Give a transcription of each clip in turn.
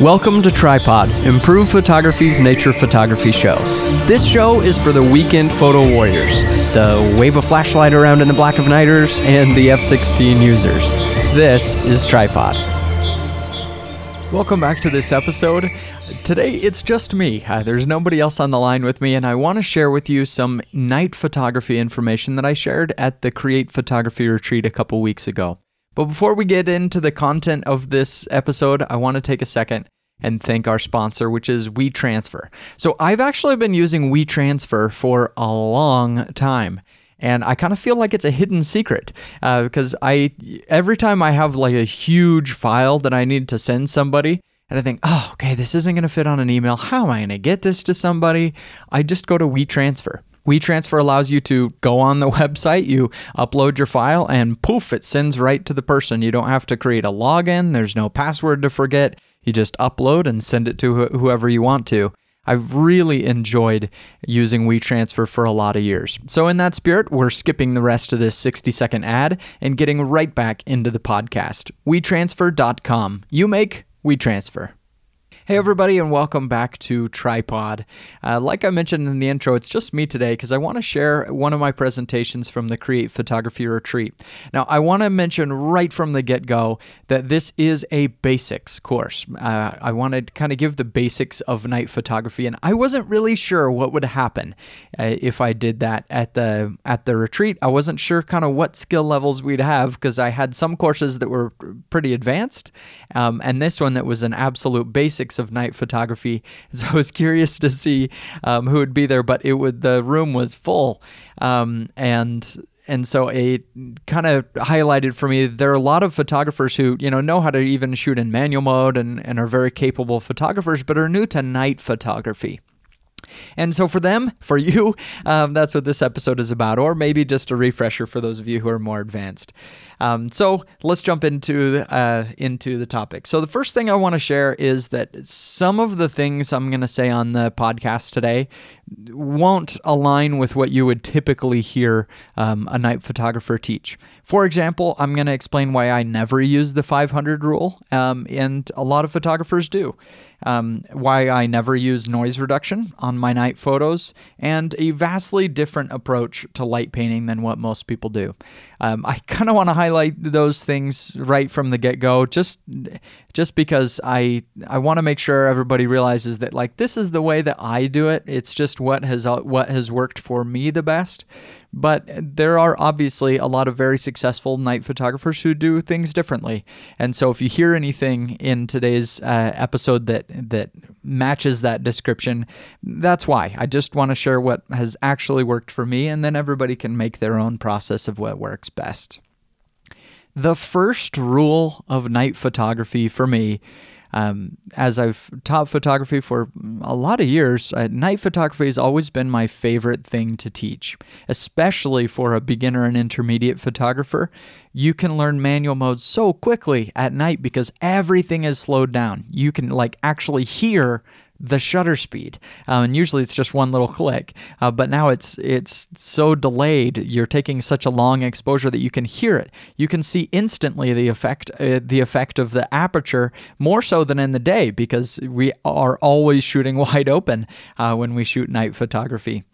Welcome to Tripod, Improve Photography's nature photography show. This show is for the weekend photo warriors, the wave a flashlight around in the black of nighters, and the F 16 users. This is Tripod. Welcome back to this episode. Today it's just me. Uh, there's nobody else on the line with me, and I want to share with you some night photography information that I shared at the Create Photography Retreat a couple weeks ago. But before we get into the content of this episode, I want to take a second and thank our sponsor, which is WeTransfer. So I've actually been using WeTransfer for a long time. And I kind of feel like it's a hidden secret uh, because I every time I have like a huge file that I need to send somebody, and I think, oh, okay, this isn't going to fit on an email. How am I going to get this to somebody? I just go to WeTransfer. WeTransfer allows you to go on the website, you upload your file, and poof, it sends right to the person. You don't have to create a login, there's no password to forget. You just upload and send it to wh- whoever you want to. I've really enjoyed using WeTransfer for a lot of years. So, in that spirit, we're skipping the rest of this 60 second ad and getting right back into the podcast. WeTransfer.com. You make, WeTransfer. Hey, everybody, and welcome back to Tripod. Uh, like I mentioned in the intro, it's just me today because I want to share one of my presentations from the Create Photography Retreat. Now, I want to mention right from the get go that this is a basics course. Uh, I want to kind of give the basics of night photography, and I wasn't really sure what would happen uh, if I did that at the at the retreat. I wasn't sure kind of what skill levels we'd have because I had some courses that were pretty advanced, um, and this one that was an absolute basics of night photography. So I was curious to see um, who would be there, but it would the room was full, um, and and so it kind of highlighted for me there are a lot of photographers who you know know how to even shoot in manual mode and, and are very capable photographers but are new to night photography and so for them, for you, um, that's what this episode is about, or maybe just a refresher for those of you who are more advanced. Um, so let's jump into uh, into the topic. So the first thing I want to share is that some of the things I'm going to say on the podcast today won't align with what you would typically hear um, a night photographer teach. For example, I'm going to explain why I never use the 500 rule, um, and a lot of photographers do um, why I never use noise reduction on my night photos, and a vastly different approach to light painting than what most people do. Um, I kind of want to highlight those things right from the get go, just just because I I want to make sure everybody realizes that like this is the way that I do it. It's just what has what has worked for me the best. But there are obviously a lot of very successful night photographers who do things differently. And so if you hear anything in today's uh, episode that that matches that description, that's why. I just want to share what has actually worked for me and then everybody can make their own process of what works best. The first rule of night photography for me um, as I've taught photography for a lot of years, uh, night photography has always been my favorite thing to teach, especially for a beginner and intermediate photographer. You can learn manual mode so quickly at night because everything is slowed down. You can like actually hear the shutter speed. Uh, and usually it's just one little click, uh, but now it's it's so delayed. You're taking such a long exposure that you can hear it. You can see instantly the effect uh, the effect of the aperture more so than in the day because we are always shooting wide open uh, when we shoot night photography.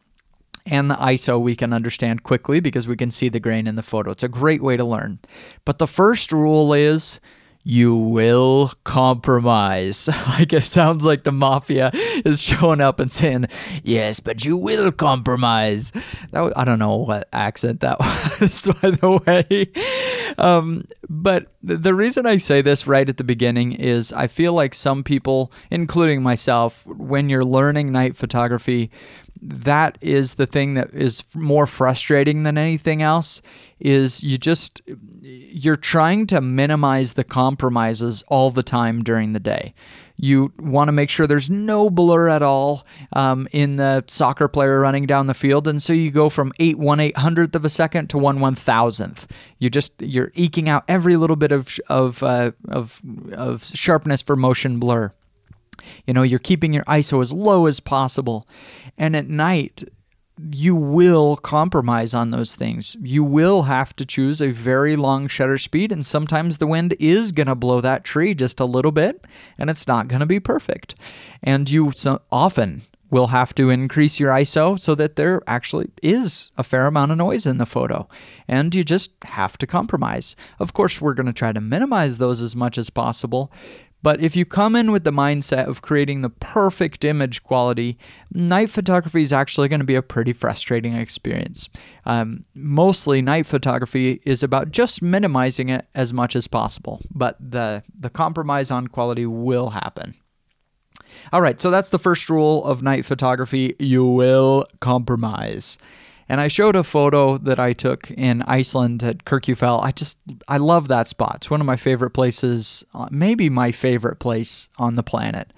And the ISO we can understand quickly because we can see the grain in the photo. It's a great way to learn. But the first rule is you will compromise. like it sounds like the mafia is showing up and saying, "Yes, but you will compromise." That was, I don't know what accent that was, by the way. Um, but the reason I say this right at the beginning is I feel like some people, including myself, when you're learning night photography, that is the thing that is more frustrating than anything else is you just you're trying to minimize the compromises all the time during the day. You want to make sure there's no blur at all um, in the soccer player running down the field. And so you go from 8 1 eight hundredth of a second to 1 one thousandth. You just you're eking out every little bit of of uh, of, of sharpness for motion blur you know, you're keeping your ISO as low as possible. And at night, you will compromise on those things. You will have to choose a very long shutter speed, and sometimes the wind is going to blow that tree just a little bit, and it's not going to be perfect. And you so often will have to increase your ISO so that there actually is a fair amount of noise in the photo. And you just have to compromise. Of course, we're going to try to minimize those as much as possible, but if you come in with the mindset of creating the perfect image quality, night photography is actually going to be a pretty frustrating experience. Um, mostly, night photography is about just minimizing it as much as possible, but the, the compromise on quality will happen. All right, so that's the first rule of night photography you will compromise. And I showed a photo that I took in Iceland at Kirkjufell. I just, I love that spot. It's one of my favorite places, uh, maybe my favorite place on the planet.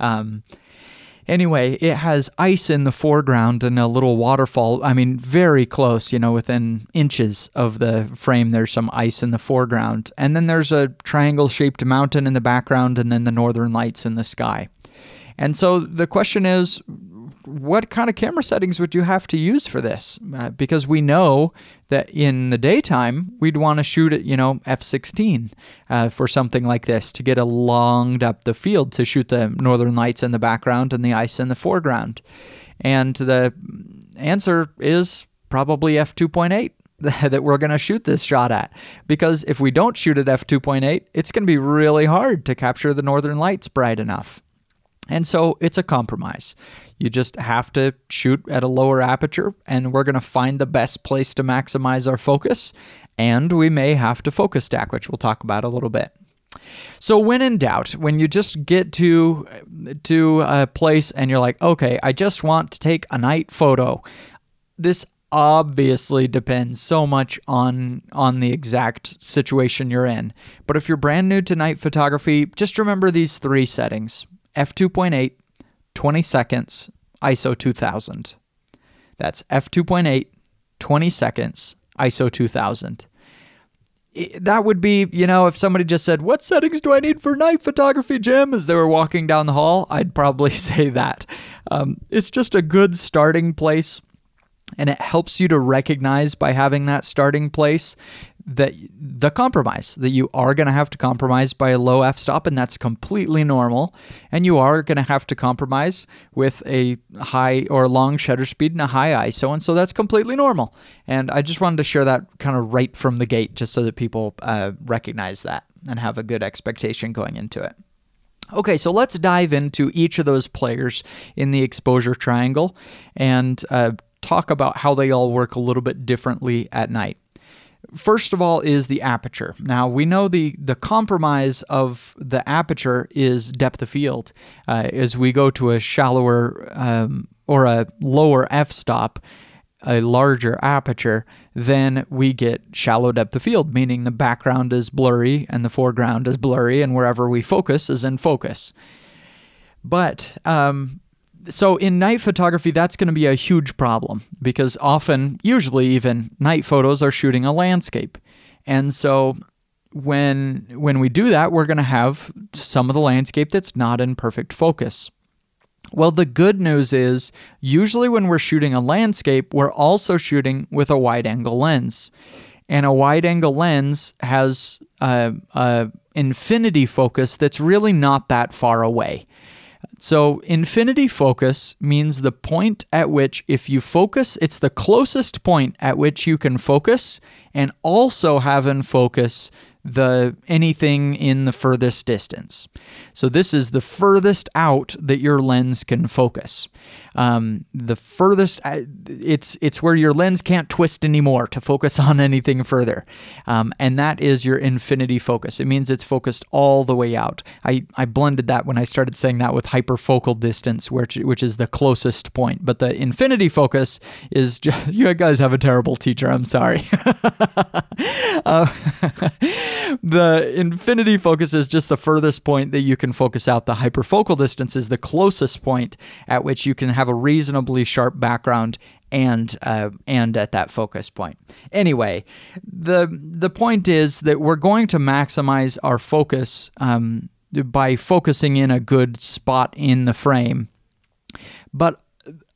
Um, anyway, it has ice in the foreground and a little waterfall. I mean, very close, you know, within inches of the frame, there's some ice in the foreground. And then there's a triangle shaped mountain in the background, and then the northern lights in the sky. And so the question is what kind of camera settings would you have to use for this? Uh, because we know that in the daytime, we'd want to shoot at, you know, f16 uh, for something like this to get a long depth of field to shoot the northern lights in the background and the ice in the foreground. And the answer is probably f2.8 that we're going to shoot this shot at. Because if we don't shoot at f2.8, it's going to be really hard to capture the northern lights bright enough. And so it's a compromise. You just have to shoot at a lower aperture, and we're going to find the best place to maximize our focus. And we may have to focus stack, which we'll talk about a little bit. So when in doubt, when you just get to to a place and you're like, okay, I just want to take a night photo. This obviously depends so much on on the exact situation you're in. But if you're brand new to night photography, just remember these three settings: f2.8, 20 seconds, ISO 2000. That's f2.8, 20 seconds, ISO 2000. That would be, you know, if somebody just said, What settings do I need for night photography, Jim? as they were walking down the hall, I'd probably say that. Um, it's just a good starting place and it helps you to recognize by having that starting place that the compromise that you are going to have to compromise by a low f stop and that's completely normal. And you are going to have to compromise with a high or long shutter speed and a high iso and so that's completely normal. And i just wanted to share that kind of right from the gate just so that people uh, recognize that and have a good expectation going into it. Okay, so let's dive into each of those players in the exposure triangle and uh, talk about how they all work a little bit differently at night. First of all is the aperture. Now we know the the compromise of the aperture is depth of field. Uh, as we go to a shallower um, or a lower f-stop, a larger aperture, then we get shallow depth of field, meaning the background is blurry and the foreground is blurry, and wherever we focus is in focus. But um, so in night photography, that's going to be a huge problem because often, usually even night photos are shooting a landscape. And so when when we do that, we're going to have some of the landscape that's not in perfect focus. Well, the good news is usually when we're shooting a landscape, we're also shooting with a wide angle lens. And a wide angle lens has a, a infinity focus that's really not that far away. So, infinity focus means the point at which, if you focus, it's the closest point at which you can focus and also have in focus the anything in the furthest distance. So this is the furthest out that your lens can focus. Um, the furthest it's it's where your lens can't twist anymore to focus on anything further, um, and that is your infinity focus. It means it's focused all the way out. I, I blended that when I started saying that with hyperfocal distance, which which is the closest point. But the infinity focus is just, you guys have a terrible teacher. I'm sorry. uh, the infinity focus is just the furthest point that you can focus out. The hyperfocal distance is the closest point at which you can have a reasonably sharp background and uh, and at that focus point. Anyway, the the point is that we're going to maximize our focus um, by focusing in a good spot in the frame, but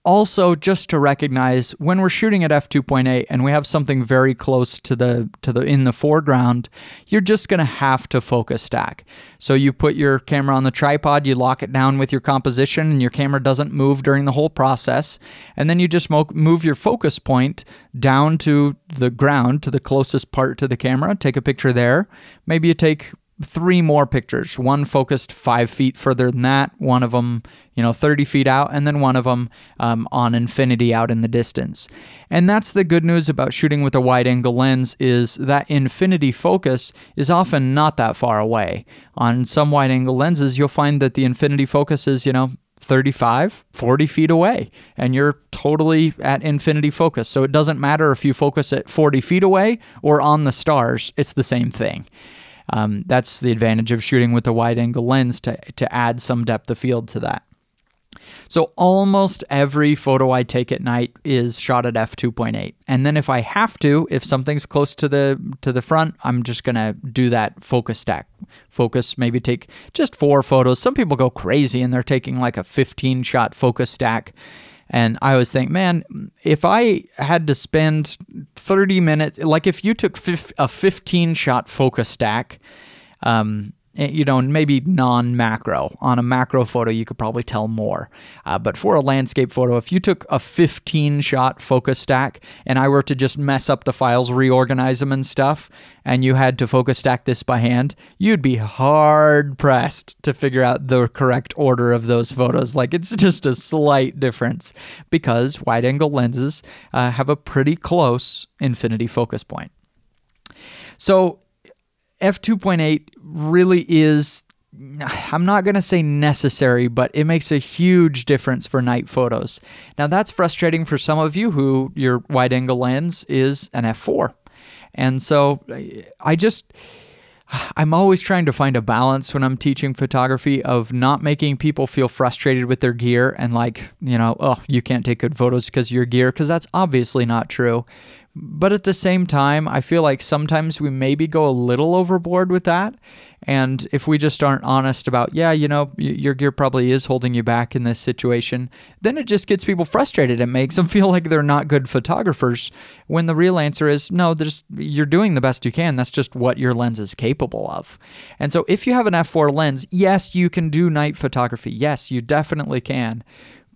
also just to recognize when we're shooting at f2.8 and we have something very close to the to the in the foreground you're just going to have to focus stack. So you put your camera on the tripod you lock it down with your composition and your camera doesn't move during the whole process. And then you just move your focus point down to the ground to the closest part to the camera. Take a picture there. Maybe you take three more pictures. One focused five feet further than that, one of them, you know, 30 feet out, and then one of them um, on infinity out in the distance. And that's the good news about shooting with a wide angle lens is that infinity focus is often not that far away. On some wide angle lenses, you'll find that the infinity focus is, you know, 35, 40 feet away, and you're totally at infinity focus. So it doesn't matter if you focus at 40 feet away or on the stars, it's the same thing. Um, that's the advantage of shooting with a wide angle lens to, to add some depth of field to that. So almost every photo I take at night is shot at f2.8. And then if I have to, if something's close to the to the front, I'm just going to do that focus stack. Focus maybe take just 4 photos. Some people go crazy and they're taking like a 15 shot focus stack and I always think, man, if I had to spend 30 minutes, like if you took a 15 shot focus stack, um, you know, maybe non macro. On a macro photo, you could probably tell more. Uh, but for a landscape photo, if you took a 15 shot focus stack and I were to just mess up the files, reorganize them and stuff, and you had to focus stack this by hand, you'd be hard pressed to figure out the correct order of those photos. Like it's just a slight difference because wide angle lenses uh, have a pretty close infinity focus point. So f2.8 really is I'm not going to say necessary, but it makes a huge difference for night photos. Now, that's frustrating for some of you who your wide angle lens is an f4. And so I just, I'm always trying to find a balance when I'm teaching photography of not making people feel frustrated with their gear and like, you know, oh, you can't take good photos because of your gear, because that's obviously not true. But at the same time, I feel like sometimes we maybe go a little overboard with that. And if we just aren't honest about, yeah, you know, your gear probably is holding you back in this situation, then it just gets people frustrated It makes them feel like they're not good photographers. When the real answer is, no, just, you're doing the best you can. That's just what your lens is capable of. And so if you have an f4 lens, yes, you can do night photography. Yes, you definitely can.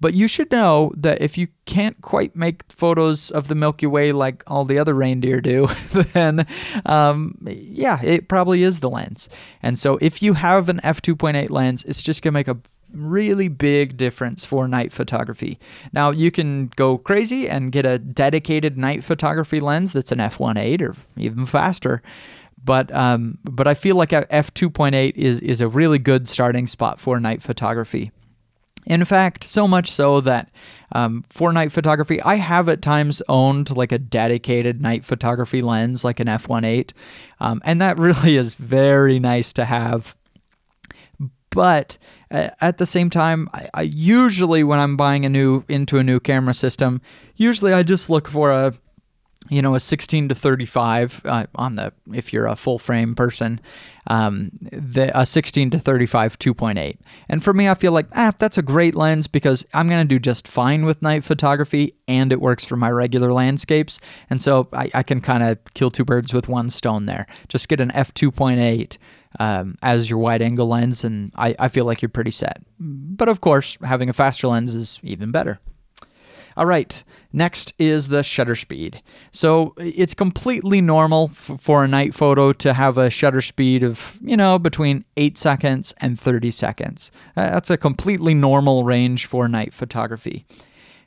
But you should know that if you can't quite make photos of the Milky Way like all the other reindeer do, then um, yeah, it probably is the lens. And so if you have an f2.8 lens, it's just going to make a really big difference for night photography. Now, you can go crazy and get a dedicated night photography lens that's an f1.8 or even faster. But um, but I feel like f2.8 is is a really good starting spot for night photography. In fact, so much so that um, for night photography, I have at times owned like a dedicated night photography lens, like an f1.8, um, and that really is very nice to have. But at the same time, I, I usually when I'm buying a new into a new camera system, usually I just look for a you know a 16 to 35 uh, on the if you're a full frame person um, the a 16 to 35 2.8 and for me i feel like ah, that's a great lens because i'm going to do just fine with night photography and it works for my regular landscapes. And so i, I can kind of kill two birds with one stone there. Just get an f2.8 um, as your wide angle lens and I, I feel like you're pretty set. But of course having a faster lens is even better all right, next is the shutter speed. So it's completely normal f- for a night photo to have a shutter speed of, you know, between 8 seconds and 30 seconds. That's a completely normal range for night photography.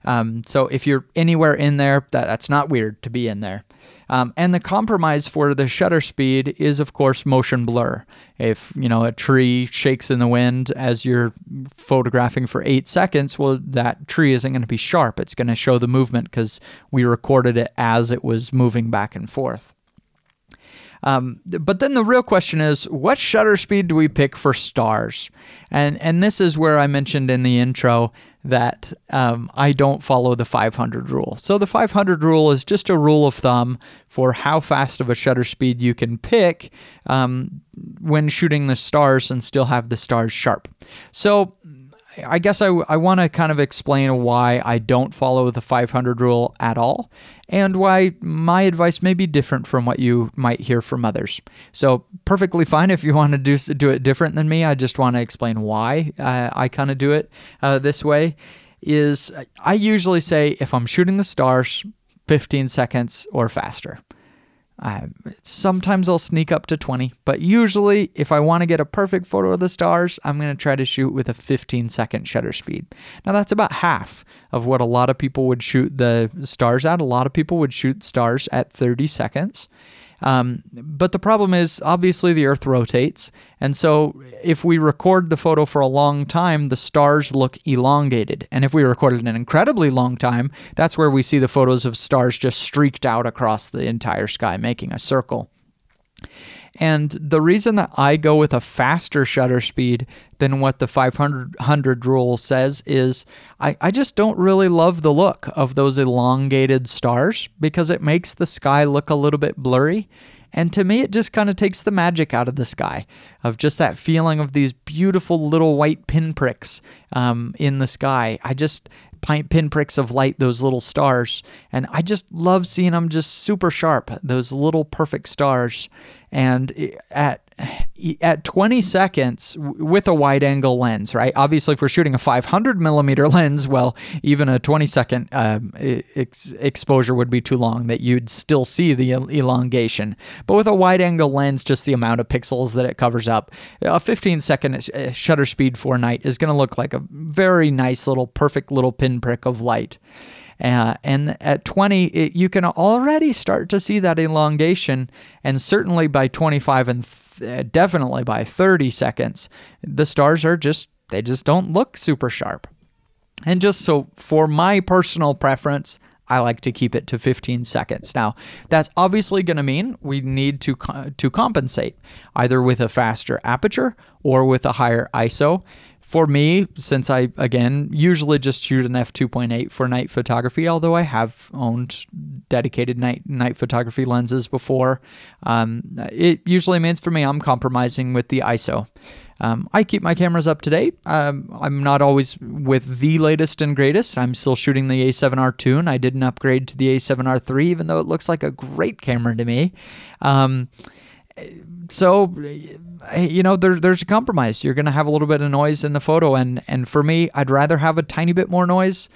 Um, so if you're anywhere in there, that, that's not weird to be in there. Um, and the compromise for the shutter speed is, of course, motion blur. If you know a tree shakes in the wind as you're photographing for eight seconds, well, that tree isn't going to be sharp. It's going to show the movement because we recorded it as it was moving back and forth. Um, but then the real question is, what shutter speed do we pick for stars? And and this is where I mentioned in the intro that um, I don't follow the 500 rule. So the 500 rule is just a rule of thumb for how fast of a shutter speed you can pick um, when shooting the stars and still have the stars sharp. So I guess I, I want to kind of explain why I don't follow the 500 rule at all and why my advice may be different from what you might hear from others. So, perfectly fine if you want to do, do it different than me. I just want to explain why uh, I kind of do it uh, this way. Is I usually say if I'm shooting the stars, 15 seconds or faster. Uh, sometimes I'll sneak up to 20, but usually, if I want to get a perfect photo of the stars, I'm going to try to shoot with a 15 second shutter speed. Now, that's about half of what a lot of people would shoot the stars at. A lot of people would shoot stars at 30 seconds. Um, but the problem is, obviously, the Earth rotates. And so, if we record the photo for a long time, the stars look elongated. And if we recorded an incredibly long time, that's where we see the photos of stars just streaked out across the entire sky, making a circle. And the reason that I go with a faster shutter speed than what the 500 rule says is I, I just don't really love the look of those elongated stars because it makes the sky look a little bit blurry. And to me, it just kind of takes the magic out of the sky, of just that feeling of these beautiful little white pinpricks um, in the sky. I just, pinpricks of light, those little stars. And I just love seeing them just super sharp, those little perfect stars. And at at 20 seconds with a wide angle lens, right? Obviously, if we're shooting a 500 millimeter lens, well, even a 20 second um, ex- exposure would be too long that you'd still see the elongation. But with a wide angle lens, just the amount of pixels that it covers up, a 15 second uh, shutter speed for night is going to look like a very nice little, perfect little pinprick of light. Uh, and at 20, it, you can already start to see that elongation. And certainly by 25 and th- uh, definitely by 30 seconds, the stars are just, they just don't look super sharp. And just so for my personal preference, I like to keep it to 15 seconds. Now, that's obviously going to mean we need to co- to compensate either with a faster aperture or with a higher ISO for me, since I again usually just shoot an f2.8 for night photography, although I have owned dedicated night night photography lenses before, um, it usually means for me I'm compromising with the ISO. Um, I keep my cameras up to date. Um, I'm not always with the latest and greatest. I'm still shooting the A7R2, and I didn't upgrade to the A7R3, even though it looks like a great camera to me. Um, so you know there, there's a compromise. You're going to have a little bit of noise in the photo and and for me i'd rather have a tiny bit more noise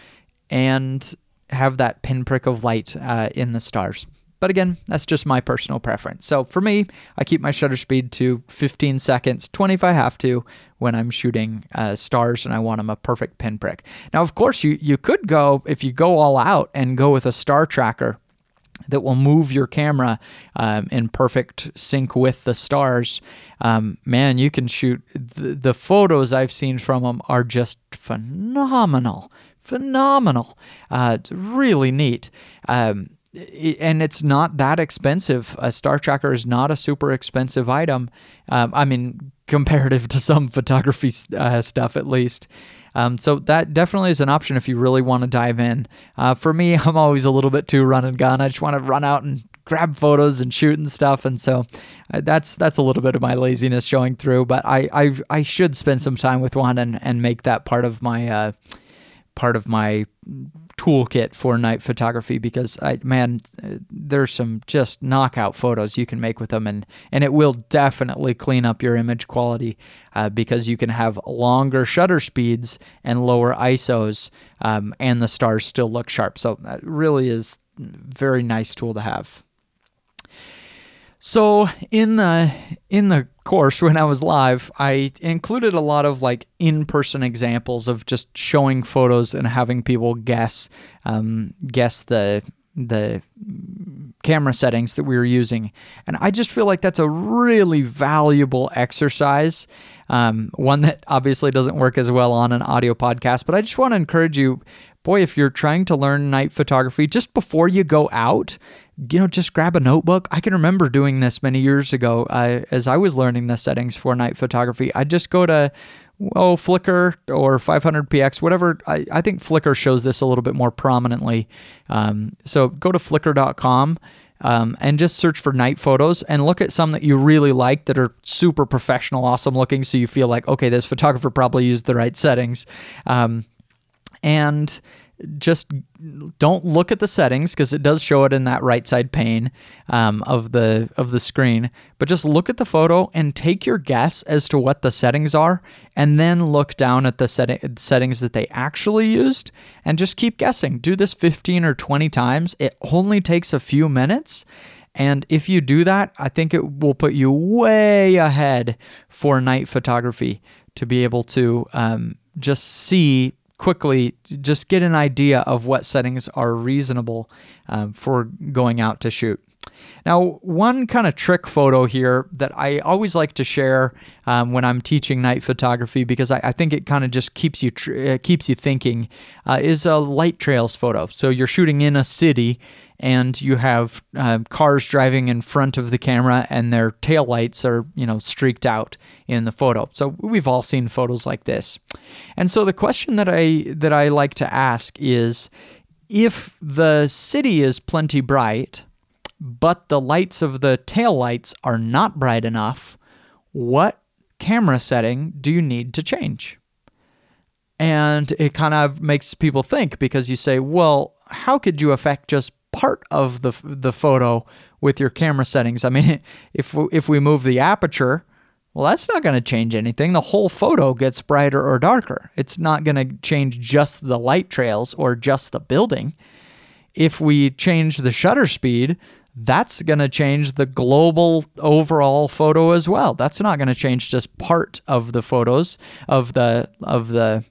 and have that pinprick of light uh, in the stars. But again that's just my personal preference. So for me i keep my shutter speed to 15 seconds 20 if i have to when i'm shooting uh, stars and i want them a perfect pinprick. Now of course you, you could go if you go all out and go with a star tracker that will move your camera um, in perfect sync with the stars. Um, man, you can shoot. The, the photos I've seen from them are just phenomenal. Phenomenal. Uh, really neat. Um, and it's not that expensive. A star tracker is not a super expensive item. Um, I mean, comparative to some photography uh, stuff, at least. Um, so that definitely is an option if you really want to dive in. Uh, for me, I'm always a little bit too run and gun. I just want to run out and grab photos and shoot and stuff, and so uh, that's that's a little bit of my laziness showing through. But I I, I should spend some time with one and, and make that part of my uh, part of my toolkit for night photography because I man there's some just knockout photos you can make with them and and it will definitely clean up your image quality uh, because you can have longer shutter speeds and lower ISOs um, and the stars still look sharp so that really is very nice tool to have. So in the in the course when I was live, I included a lot of like in-person examples of just showing photos and having people guess um, guess the the camera settings that we were using. And I just feel like that's a really valuable exercise. Um, one that obviously doesn't work as well on an audio podcast, but I just want to encourage you boy, if you're trying to learn night photography, just before you go out, you know, just grab a notebook. I can remember doing this many years ago uh, as I was learning the settings for night photography. I'd just go to, oh, Flickr or 500px, whatever. I, I think Flickr shows this a little bit more prominently. Um, so go to flickr.com um, and just search for night photos and look at some that you really like that are super professional, awesome looking. So you feel like, okay, this photographer probably used the right settings. Um, and just don't look at the settings because it does show it in that right side pane um, of the of the screen. But just look at the photo and take your guess as to what the settings are, and then look down at the set- settings that they actually used, and just keep guessing. Do this 15 or 20 times. It only takes a few minutes. And if you do that, I think it will put you way ahead for night photography to be able to um, just see quickly just get an idea of what settings are reasonable um, for going out to shoot. Now, one kind of trick photo here that I always like to share um, when I'm teaching night photography because I, I think it kind of just keeps you tr- uh, keeps you thinking uh, is a light trails photo. So you're shooting in a city and you have uh, cars driving in front of the camera and their tail lights are you know streaked out in the photo so we've all seen photos like this and so the question that i that i like to ask is if the city is plenty bright but the lights of the tail lights are not bright enough what camera setting do you need to change and it kind of makes people think because you say well how could you affect just part of the the photo with your camera settings. I mean, if if we move the aperture, well, that's not going to change anything. The whole photo gets brighter or darker. It's not going to change just the light trails or just the building. If we change the shutter speed, that's going to change the global overall photo as well. That's not going to change just part of the photos of the of the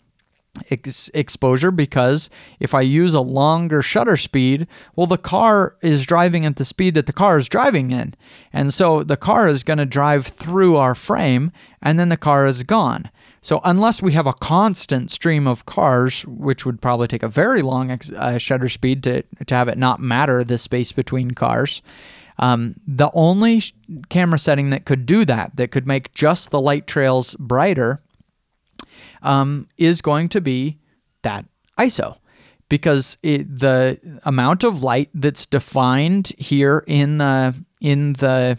ex- exposure because if I use a longer shutter speed, well, the car is driving at the speed that the car is driving in. And so the car is going to drive through our frame and then the car is gone. So unless we have a constant stream of cars, which would probably take a very long ex- uh, shutter speed to, to have it not matter the space between cars, um, the only sh- camera setting that could do that, that could make just the light trails brighter, um, is going to be that ISO because it, the amount of light that's defined here in the in the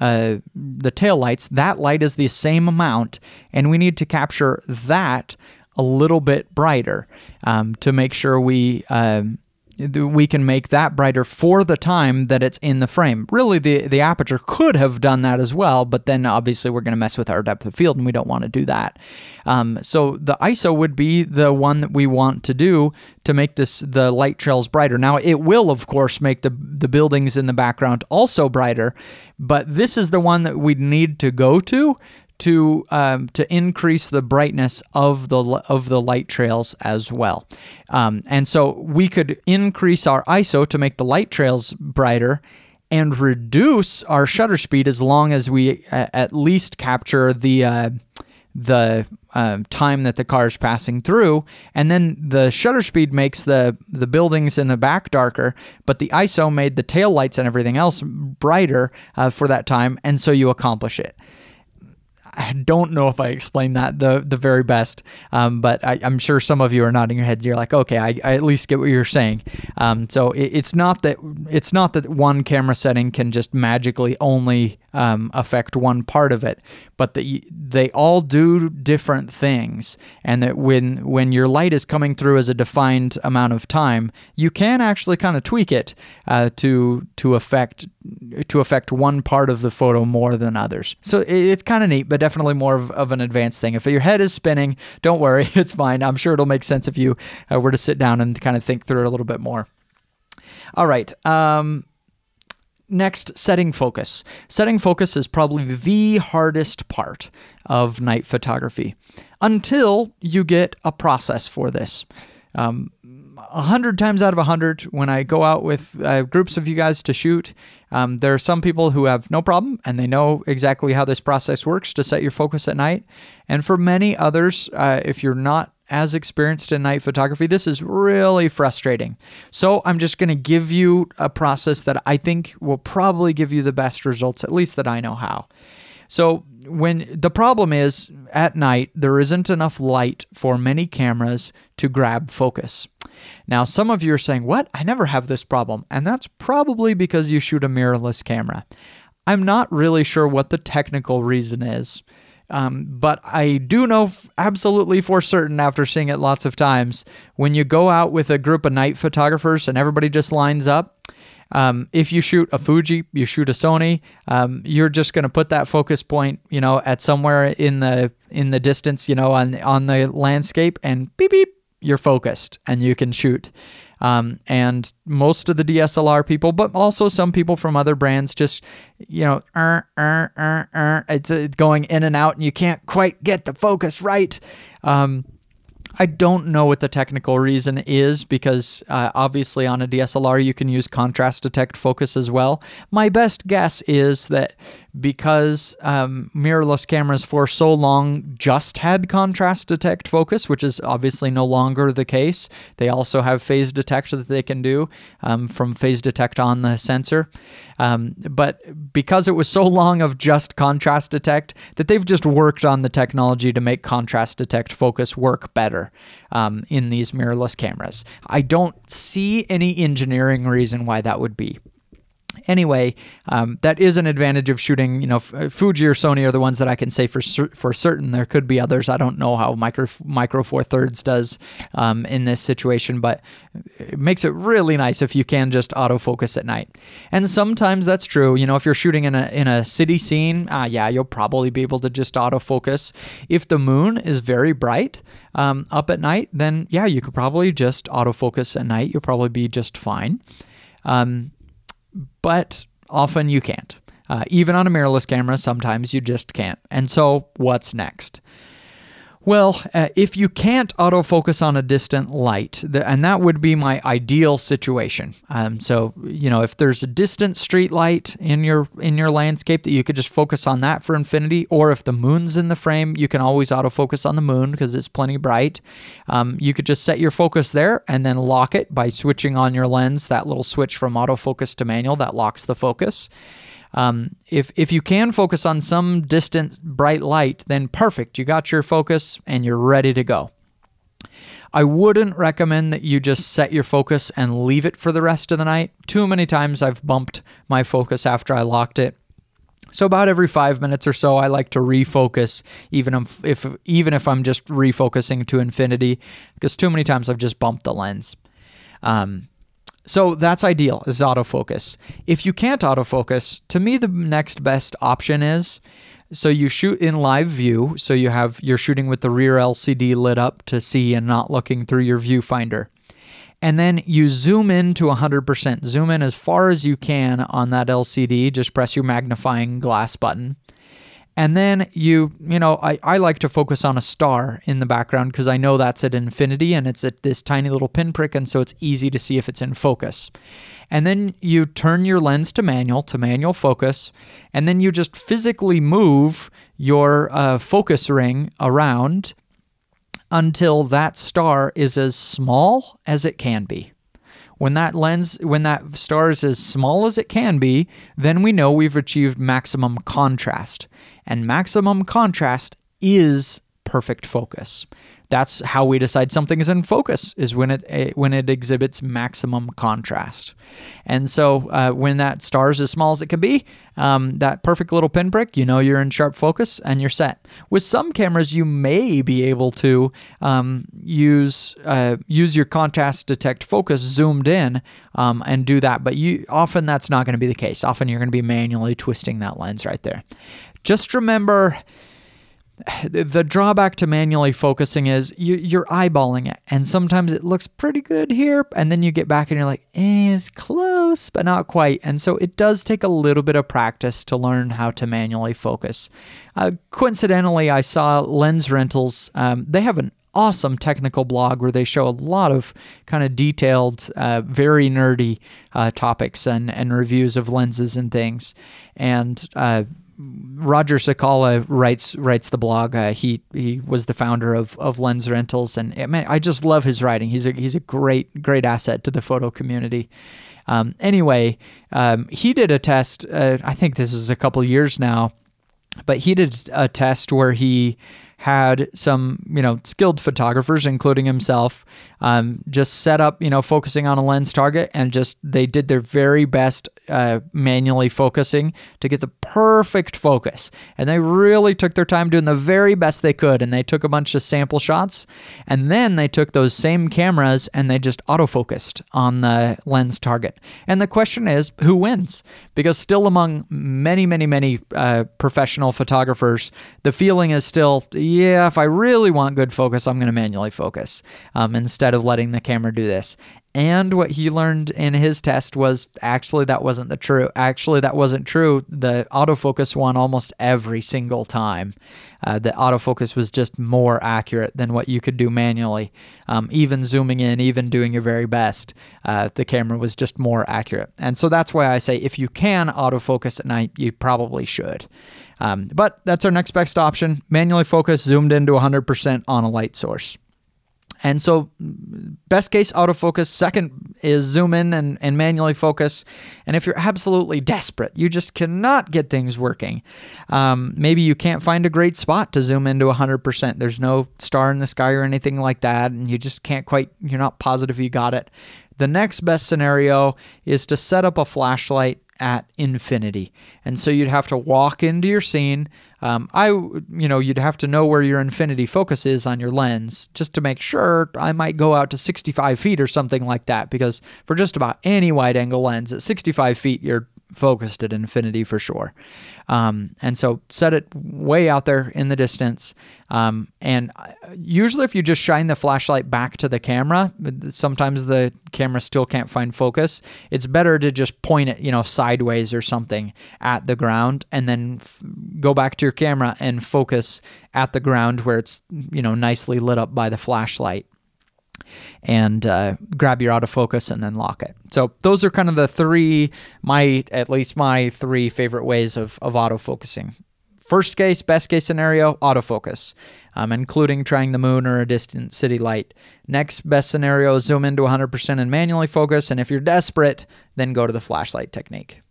uh, the tail lights, that light is the same amount, and we need to capture that a little bit brighter um, to make sure we um, we can make that brighter for the time that it's in the frame. Really, the, the aperture could have done that as well, but then obviously we're going to mess with our depth of field and we don't want to do that. Um, so the ISO would be the one that we want to do to make this the light trails brighter. Now it will of course make the the buildings in the background also brighter, but this is the one that we need to go to to um, to increase the brightness of the of the light trails as well. Um, and so we could increase our ISO to make the light trails brighter and reduce our shutter speed as long as we at least capture the uh, the um, time that the car is passing through, and then the shutter speed makes the the buildings in the back darker, but the ISO made the tail lights and everything else brighter uh, for that time, and so you accomplish it. I don't know if I explained that the the very best, um, but I, am sure some of you are nodding your heads. You're like, okay, I, I at least get what you're saying. Um, so it, it's not that it's not that one camera setting can just magically only um, affect one part of it, but that they all do different things, and that when when your light is coming through as a defined amount of time, you can actually kind of tweak it uh, to to affect to affect one part of the photo more than others. So it's kind of neat, but definitely more of, of, an advanced thing. If your head is spinning, don't worry, it's fine. I'm sure it'll make sense if you uh, were to sit down and kind of think through it a little bit more. All right. Um, Next, setting focus. Setting focus is probably the hardest part of night photography until you get a process for this. Um, a hundred times out of a hundred, when I go out with uh, groups of you guys to shoot, um, there are some people who have no problem and they know exactly how this process works to set your focus at night. And for many others, uh, if you're not as experienced in night photography, this is really frustrating. So I'm just going to give you a process that I think will probably give you the best results, at least that I know how. So when the problem is at night, there isn't enough light for many cameras to grab focus. Now, some of you are saying, What? I never have this problem. And that's probably because you shoot a mirrorless camera. I'm not really sure what the technical reason is. Um, but I do know f- absolutely for certain after seeing it lots of times when you go out with a group of night photographers and everybody just lines up. Um, if you shoot a Fuji, you shoot a Sony, um, you're just going to put that focus point, you know, at somewhere in the in the distance, you know, on on the landscape, and beep beep, you're focused, and you can shoot. Um, and most of the DSLR people, but also some people from other brands, just you know, uh, uh, uh, uh, it's, it's going in and out, and you can't quite get the focus right. Um, I don't know what the technical reason is because uh, obviously on a DSLR you can use contrast detect focus as well. My best guess is that because um, mirrorless cameras for so long just had contrast detect focus, which is obviously no longer the case. They also have phase detect that they can do um, from phase detect on the sensor. Um, but because it was so long of just contrast detect, that they've just worked on the technology to make contrast detect focus work better um, in these mirrorless cameras. I don't see any engineering reason why that would be. Anyway, um, that is an advantage of shooting. You know, uh, Fuji or Sony are the ones that I can say for cer- for certain. There could be others. I don't know how Micro Micro Four Thirds does um, in this situation, but it makes it really nice if you can just autofocus at night. And sometimes that's true. You know, if you're shooting in a in a city scene, uh, yeah, you'll probably be able to just autofocus. If the moon is very bright um, up at night, then yeah, you could probably just autofocus at night. You'll probably be just fine. Um, but often you can't. Uh, even on a mirrorless camera, sometimes you just can't. And so, what's next? Well, uh, if you can't autofocus on a distant light, and that would be my ideal situation. Um, so, you know, if there's a distant street light in your in your landscape that you could just focus on that for infinity, or if the moon's in the frame, you can always autofocus on the moon because it's plenty bright. Um, you could just set your focus there and then lock it by switching on your lens. That little switch from autofocus to manual that locks the focus. Um, if if you can focus on some distant bright light, then perfect. You got your focus and you're ready to go. I wouldn't recommend that you just set your focus and leave it for the rest of the night. Too many times I've bumped my focus after I locked it. So about every five minutes or so, I like to refocus, even if, even if I'm just refocusing to infinity, because too many times I've just bumped the lens. Um, so that's ideal is autofocus. If you can't autofocus, to me the next best option is so you shoot in live view, so you have you're shooting with the rear LCD lit up to see and not looking through your viewfinder. And then you zoom in to 100%. Zoom in as far as you can on that LCD. Just press your magnifying glass button. And then you, you know, I, I like to focus on a star in the background because I know that's at infinity and it's at this tiny little pinprick, and so it's easy to see if it's in focus. And then you turn your lens to manual, to manual focus, and then you just physically move your uh, focus ring around until that star is as small as it can be. When that lens, when that star is as small as it can be, then we know we've achieved maximum contrast. And maximum contrast is perfect focus. That's how we decide something is in focus is when it eh, when it exhibits maximum contrast. And so uh, when that star is as small as it can be, um, that perfect little pinprick, you know you're in sharp focus and you're set. With some cameras, you may be able to um, use uh, use your contrast detect focus zoomed in um, and do that, but you often that's not going to be the case. Often you're going to be manually twisting that lens right there. Just remember the drawback to manually focusing is you, are eyeballing it, and sometimes it looks pretty good here, and then you get back and you're like, eh, it's close, but not quite. And so it does take a little bit of practice to learn how to manually focus. Uh, coincidentally, I saw Lens Rentals. Um, they have an awesome technical blog where they show a lot of kind of detailed, uh, very nerdy uh, topics and, and reviews of lenses and things. And uh, Roger Cicala writes writes the blog. Uh, he he was the founder of, of Lens Rentals, and eh, man, I just love his writing. He's a he's a great great asset to the photo community. Um, anyway, um, he did a test. Uh, I think this is a couple years now, but he did a test where he had some, you know, skilled photographers, including himself, um, just set up, you know, focusing on a lens target and just they did their very best uh, manually focusing to get the perfect focus. And they really took their time doing the very best they could. And they took a bunch of sample shots. And then they took those same cameras and they just autofocused on the lens target. And the question is who wins? Because still among many, many, many uh, professional photographers, the feeling is still, yeah, if I really want good focus, I'm going to manually focus um, instead of letting the camera do this. And what he learned in his test was actually that wasn't the true. Actually, that wasn't true. The autofocus won almost every single time. Uh, the autofocus was just more accurate than what you could do manually. Um, even zooming in, even doing your very best, uh, the camera was just more accurate. And so that's why I say if you can autofocus at night, you probably should. Um, but that's our next best option manually focus, zoomed into 100% on a light source. And so, best case autofocus. Second is zoom in and, and manually focus. And if you're absolutely desperate, you just cannot get things working. Um, maybe you can't find a great spot to zoom into 100%. There's no star in the sky or anything like that. And you just can't quite, you're not positive you got it. The next best scenario is to set up a flashlight at infinity. And so you'd have to walk into your scene. Um, I, you know, you'd have to know where your infinity focus is on your lens just to make sure. I might go out to 65 feet or something like that because for just about any wide angle lens at 65 feet, you're focused at infinity for sure. Um, and so set it way out there in the distance. Um, and uh, usually, if you just shine the flashlight back to the camera, sometimes the camera still can't find focus. It's better to just point it, you know, sideways or something at the ground, and then f- go back to your camera and focus at the ground where it's, you know, nicely lit up by the flashlight and uh, grab your autofocus and then lock it. So those are kind of the three, my at least my three favorite ways of, of autofocusing. First case, best case scenario, autofocus, um, including trying the moon or a distant city light. Next best scenario, zoom into 100% and manually focus. And if you're desperate, then go to the flashlight technique.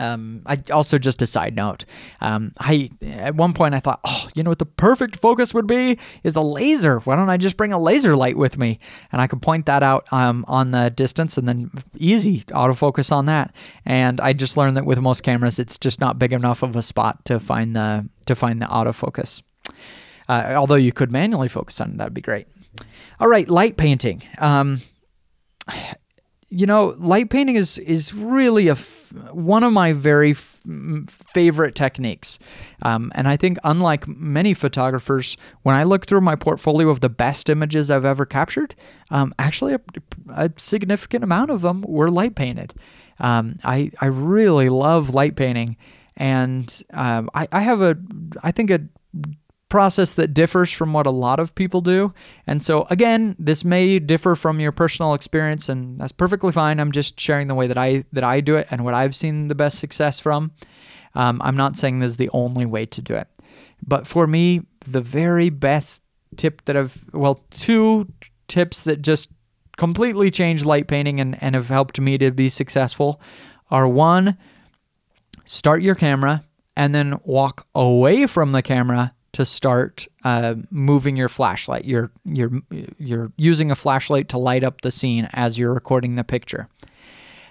Um, I also just a side note. Um, I at one point I thought, oh, you know what the perfect focus would be is a laser. Why don't I just bring a laser light with me and I could point that out um, on the distance and then easy autofocus on that. And I just learned that with most cameras, it's just not big enough of a spot to find the to find the autofocus. Uh, although you could manually focus on it, that'd be great. All right, light painting. You know, light painting is is really a f- one of my very f- favorite techniques, um, and I think unlike many photographers, when I look through my portfolio of the best images I've ever captured, um, actually a, a, significant amount of them were light painted. Um, I I really love light painting, and um, I I have a I think a process that differs from what a lot of people do. And so, again, this may differ from your personal experience, and that's perfectly fine. I'm just sharing the way that I that I do it and what I've seen the best success from. Um, I'm not saying this is the only way to do it, but for me, the very best tip that I've well, two tips that just completely changed light painting and, and have helped me to be successful are one, start your camera and then walk away from the camera to start uh, moving your flashlight. You're you're you're using a flashlight to light up the scene as you're recording the picture.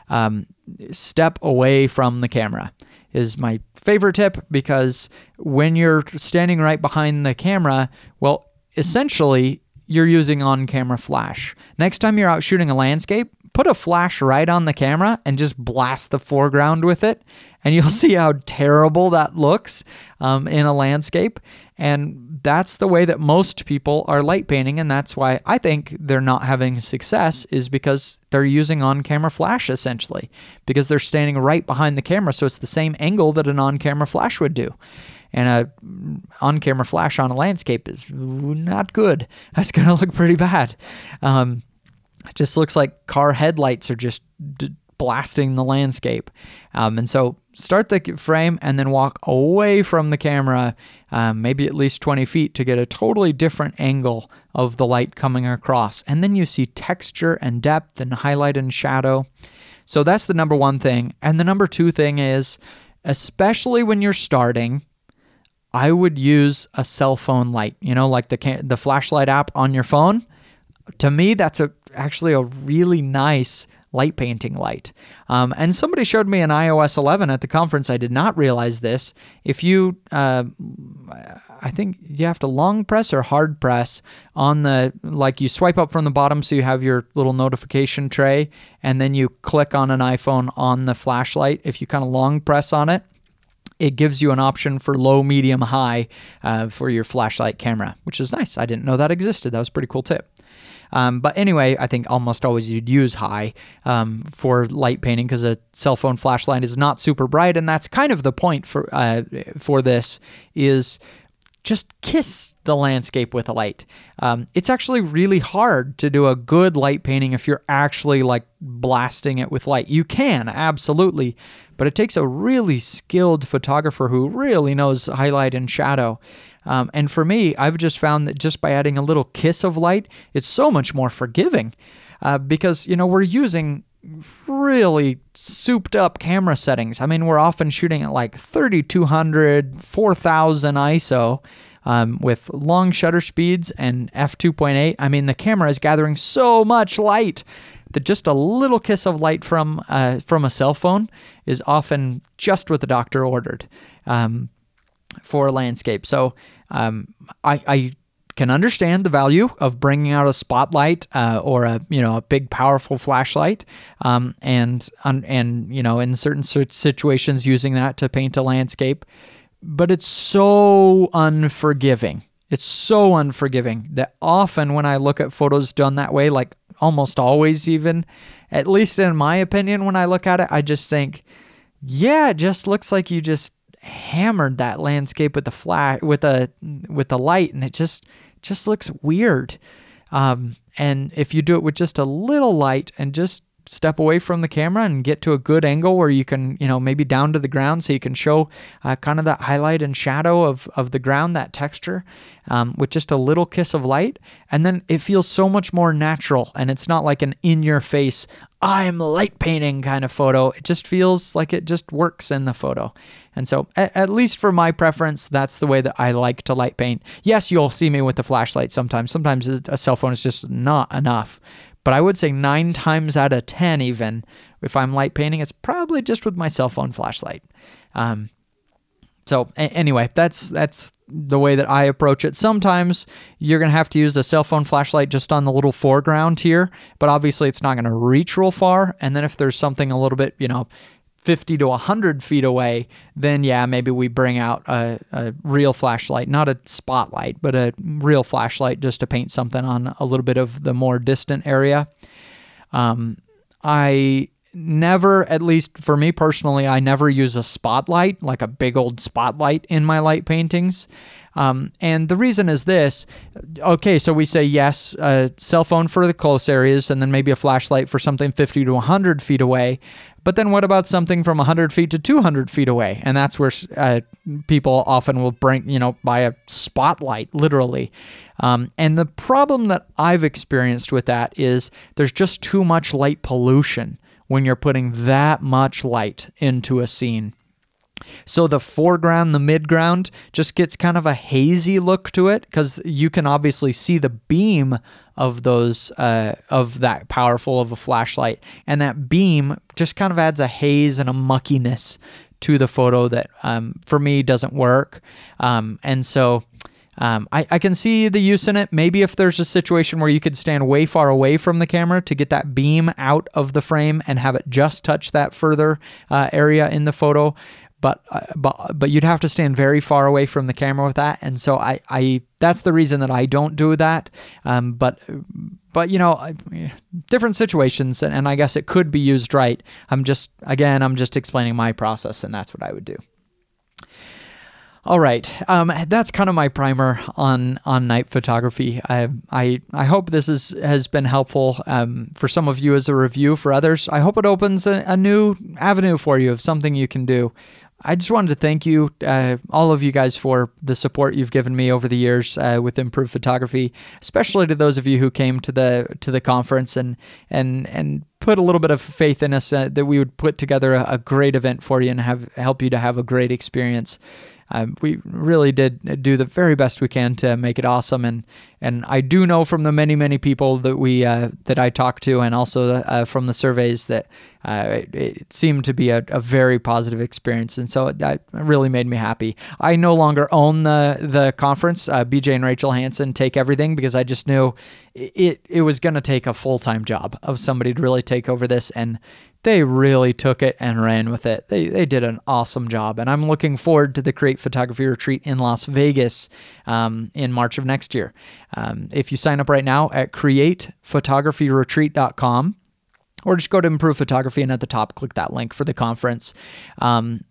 Um, step away from the camera is my favorite tip because when you're standing right behind the camera, well, essentially you're using on-camera flash. Next time you're out shooting a landscape, put a flash right on the camera and just blast the foreground with it, and you'll see how terrible that looks um, in a landscape. And that's the way that most people are light painting, and that's why I think they're not having success is because they're using on-camera flash essentially because they're standing right behind the camera, so it's the same angle that an on-camera flash would do. And a on-camera flash on a landscape is not good. That's gonna look pretty bad. Um, it just looks like car headlights are just d- blasting the landscape. Um, and so start the frame and then walk away from the camera, um, maybe at least 20 feet, to get a totally different angle of the light coming across. And then you see texture and depth and highlight and shadow. So that's the number one thing. And the number two thing is, especially when you're starting, I would use a cell phone light, you know, like the the flashlight app on your phone. To me, that's a actually a really nice light painting light. Um, and somebody showed me an iOS 11 at the conference. I did not realize this. If you, uh, I think you have to long press or hard press on the, like you swipe up from the bottom so you have your little notification tray, and then you click on an iPhone on the flashlight. If you kind of long press on it, it gives you an option for low, medium, high uh, for your flashlight camera, which is nice. I didn't know that existed. That was a pretty cool tip. Um, but anyway, I think almost always you'd use high um, for light painting because a cell phone flashlight is not super bright, and that's kind of the point for uh, for this is just kiss the landscape with a light. Um, it's actually really hard to do a good light painting if you're actually like blasting it with light. You can, absolutely, but it takes a really skilled photographer who really knows highlight and shadow. Um, and for me, I've just found that just by adding a little kiss of light, it's so much more forgiving uh, because, you know, we're using really souped up camera settings. I mean, we're often shooting at like 3200, 4000 ISO. Um, with long shutter speeds and f2.8, I mean the camera is gathering so much light that just a little kiss of light from uh, from a cell phone is often just what the doctor ordered. Um, for a landscape. So um, I, I can understand the value of bringing out a spotlight uh, or a you know a big powerful flashlight, um, and and you know in certain situations using that to paint a landscape, but it's so unforgiving. It's so unforgiving that often when I look at photos done that way, like almost always, even at least in my opinion, when I look at it, I just think, yeah, it just looks like you just hammered that landscape with the flash with a with the light and it just just looks weird. Um, and if you do it with just a little light and just step away from the camera and get to a good angle where you can, you know, maybe down to the ground so you can show uh, kind of that highlight and shadow of, of the ground, that texture, um, with just a little kiss of light. And then it feels so much more natural and it's not like an in your face, I'm light painting kind of photo. It just feels like it just works in the photo. And so, at, at, least for my preference, that's the way that I like to light paint. Yes, you'll see me with the flashlight sometimes. Sometimes a cell phone is just not enough. But I would say nine times out of 10, even if I'm light painting, it's probably just with my cell phone flashlight. Um, so a- anyway, that's that's the way that I approach it. Sometimes you're gonna have to use a cell phone flashlight just on the little foreground here, but obviously it's not gonna reach real far. And then if there's something a little bit, you know, 50 to 100 feet away, then yeah, maybe we bring out a, a, real flashlight, not a spotlight, but a real flashlight just to paint something on a little bit of the more distant area. Um, I never, at least for me personally, I never use a spotlight, like a big old spotlight in my light paintings. Um, and the reason is this okay, so we say yes, a cell phone for the close areas, and then maybe a flashlight for something 50 to 100 feet away. But then what about something from 100 feet to 200 feet away? And that's where uh, people often will bring, you know, buy a spotlight, literally. Um, and the problem that I've experienced with that is there's just too much light pollution when you're putting that much light into a scene. So the foreground, the midground just gets kind of a hazy look to it because you can obviously see the beam of those uh, of that powerful of a flashlight, and that beam just kind of adds a haze and a muckiness to the photo that um, for me doesn't work. Um, and so um, I, I can see the use in it. Maybe if there's a situation where you could stand way far away from the camera to get that beam out of the frame and have it just touch that further uh, area in the photo but uh, but but you'd have to stand very far away from the camera with that and so i i that's the reason that i don't do that um, but but you know different situations and, and i guess it could be used right i'm just again i'm just explaining my process and that's what i would do all right, um, that's kind of my primer on on night photography. I I, I hope this is has been helpful um, for some of you as a review. For others, I hope it opens a, a new avenue for you of something you can do. I just wanted to thank you, uh, all of you guys, for the support you've given me over the years uh, with Improve Photography, especially to those of you who came to the to the conference and and and put a little bit of faith in us uh, that we would put together a, a, great event for you and have help you to have a great experience. Um, we really did do the very best we can to make it awesome, and and I do know from the many many people that we uh, that I talked to, and also uh, from the surveys that uh, it, it, seemed to be a, a, very positive experience, and so that really made me happy. I no longer own the the conference. Uh, BJ and Rachel Hanson take everything because I just knew it it was going to take a full time job of somebody to really take over this, and they really took it and ran with it. They, they did an awesome job. And I'm looking forward to the Create Photography Retreat in Las Vegas um, in March of next year. Um, if you sign up right now at createphotographyretreat.com, or just go to Improve Photography and at the top click that link for the conference. Um,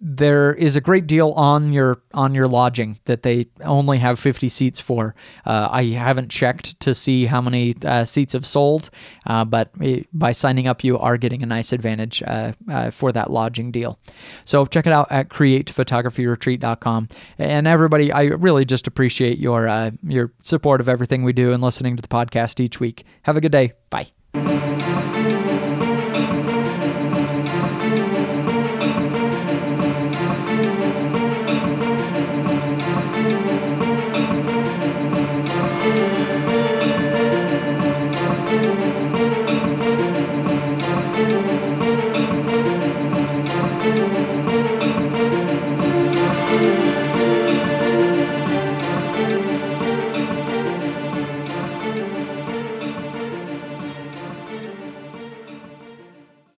there is a great deal on your on your lodging that they only have 50 seats for. Uh, I haven't checked to see how many uh, seats have sold, uh, but by signing up, you are getting a nice advantage uh, uh, for that lodging deal. So check it out at createphotographyretreat.com. And everybody, I really just appreciate your uh, your support of everything we do and listening to the podcast each week. Have a good day. Bye.